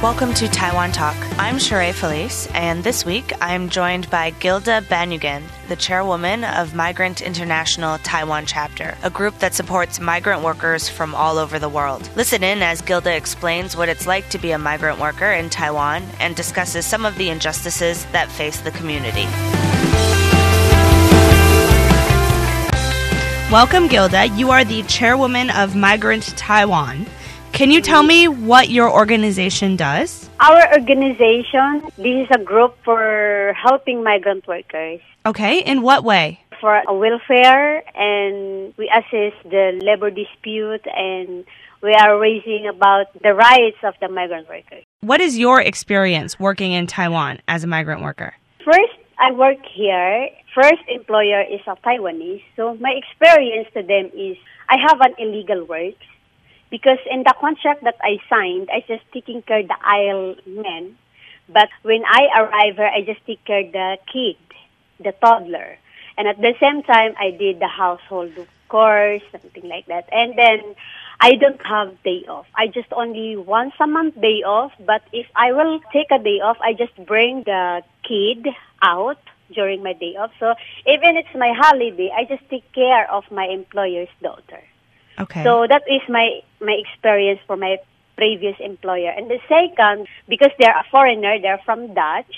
Welcome to Taiwan Talk. I'm Sheree Felice, and this week I'm joined by Gilda Banugan, the chairwoman of Migrante International Taiwan Chapter, a group that supports migrant workers from all over the world. Listen in as Gilda explains what it's like to be a migrant worker in Taiwan and discusses some of the injustices that face the community. Welcome, Gilda. You are the chairwoman of Migrante Taiwan. Can you tell me what your organization does? Our organization, this is a group for helping migrant workers Okay, in what way? for a welfare and we assist the labor dispute and we are raising about the rights of the migrant workers. What is your experience working in Taiwan as a migrant worker? First, I work here. First employer is a Taiwanese. So my experience to them is I have an illegal work because in the contract that I signed, I just taking care of the aisle men. But when I arrive I just take care of the kid, the toddler. And at the same time, I did the household chores, something like that. And then I don't have day off. I just only once a month day off. But if I will take a day off, I just bring the kid out during my day off. So even it's my holiday, I just take care of my employer's daughter. Okay. So that is my my experience for my previous employer. And the second, because they're a foreigner, they're from Dutch,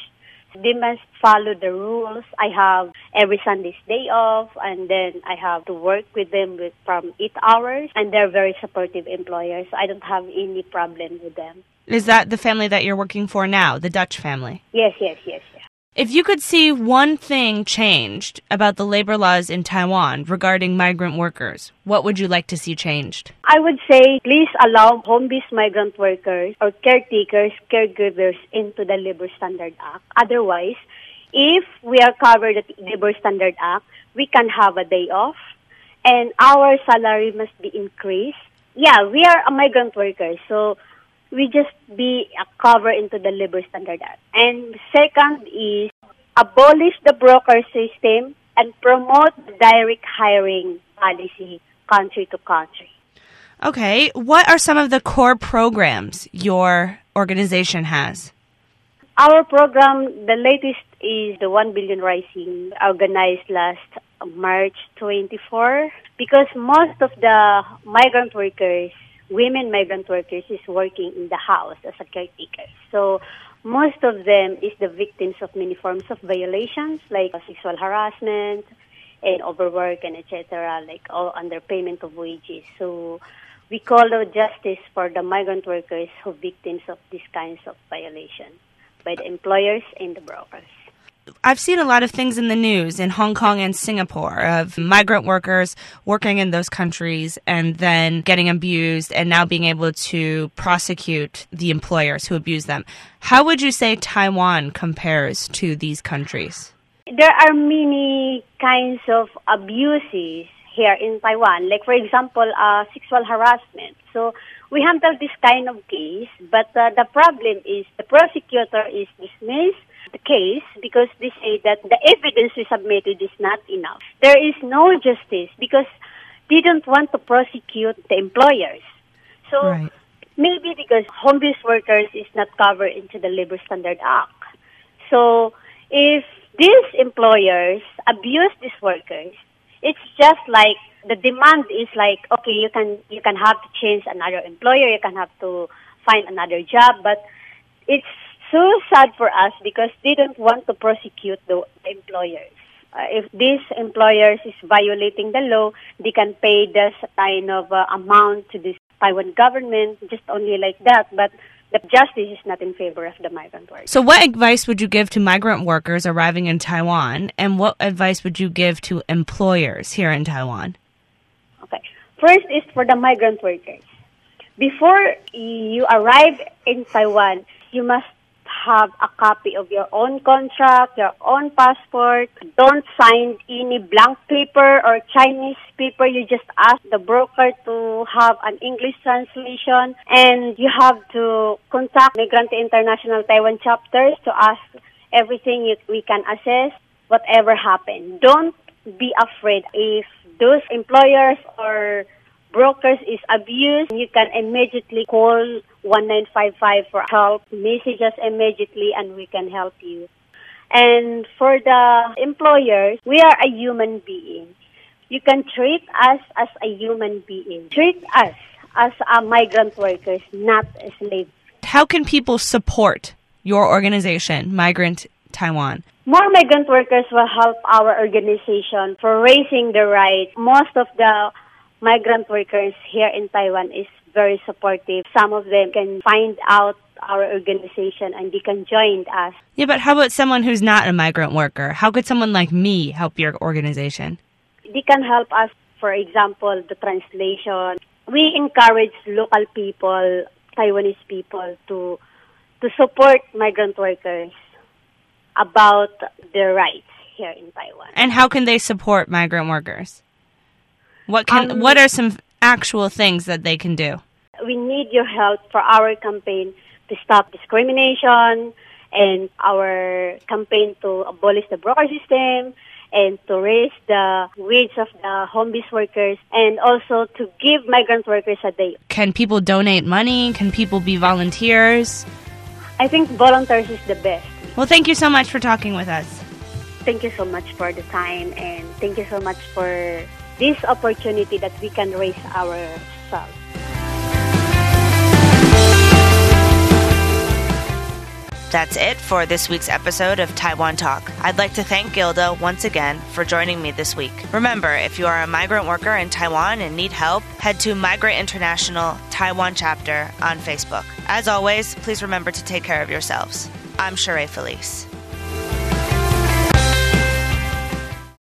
they must follow the rules. I have every Sunday's day off, and then I have to work with them with from eight hours, and they're very supportive employers. I don't have any problem with them. is that the family that you're working for now, the Dutch family? Yes, yes, yes. yes. If you could see one thing changed about the labor laws in Taiwan regarding migrant workers, what would you like to see changed? I would say please allow home-based migrant workers or caretakers, caregivers into the Labor Standard Act. Otherwise, if we are covered at the Labor Standard Act, we can have a day off and our salary must be increased. Yeah, we are a migrant worker, so we just be a cover into the Labor Standard Act. And second is abolish the broker system and promote direct hiring policy country to country. Okay, what are some of the core programs your organization has? Our program, the latest is the 1 billion rising organized last March 24 because most of the migrant workers, women migrant workers is working in the house as a caretaker. So most of them is the victims of many forms of violations like sexual harassment and overwork and etc. like all underpayment of wages. So we call out justice for the migrant workers who victims of these kinds of violation by the employers and the brokers. I've seen a lot of things in the news in Hong Kong and Singapore of migrant workers working in those countries and then getting abused and now being able to prosecute the employers who abuse them. How would you say Taiwan compares to these countries? There are many kinds of abuses here in Taiwan. Like, for example, uh, sexual harassment. So we handle this kind of case, but uh, the problem is the prosecutor is dismissed the case because they say that the evidence we submitted is not enough. There is no justice because they don't want to prosecute the employers. So Right. maybe because home-based workers is not covered into the Labor Standard Act. So if these employers abuse these workers, it's just like the demand is like, okay, you can you can have to change another employer, you can have to find another job, but it's so sad for us because they don't want to prosecute the employers. Uh, if these employers is violating the law, they can pay this kind of uh, amount to this Taiwan government, just only like that. But the justice is not in favor of the migrant workers. So, what advice would you give to migrant workers arriving in Taiwan, and what advice would you give to employers here in Taiwan? Okay. First is for the migrant workers. Before you arrive in Taiwan, you must have a copy of your own contract, your own passport. Don't sign any blank paper or Chinese paper. You just ask the broker to have an English translation and you have to contact Migrante International Taiwan chapters to ask everything you, we can assess, whatever happened. Don't be afraid if those employers or brokers is abused, you can immediately call 1955 for help, message us immediately, and we can help you. And for the employers, we are a human being. You can treat us as a human being. Treat us as a migrant workers, not a slave. How can people support your organization, Migrante Taiwan? More migrant workers will help our organization for raising the right. Most of the migrant workers here in Taiwan is very supportive. Some of them can find out our organization and they can join us. Yeah, but how about someone who's not a migrant worker? How could someone like me help your organization? They can help us, for example, the translation. We encourage local people, Taiwanese people, to to support migrant workers about their rights here in Taiwan. And how can they support migrant workers? What can Um, what are some actual things that they can do? we need your help for our campaign to stop discrimination and our campaign to abolish the broker system and to raise the wage of the home-based workers and also to give migrant workers a day. Can people donate money? Can people be volunteers? I think volunteers is the best. Well, thank you so much for talking with us. Thank you so much for the time and thank you so much for this opportunity that we can raise ourselves. That's it for this week's episode of Taiwan Talk. I'd like to thank Gilda once again for joining me this week. Remember, if you are a migrant worker in Taiwan and need help, head to Migrante International Taiwan Chapter on Facebook. As always, please remember to take care of yourselves. I'm Sheree Felice.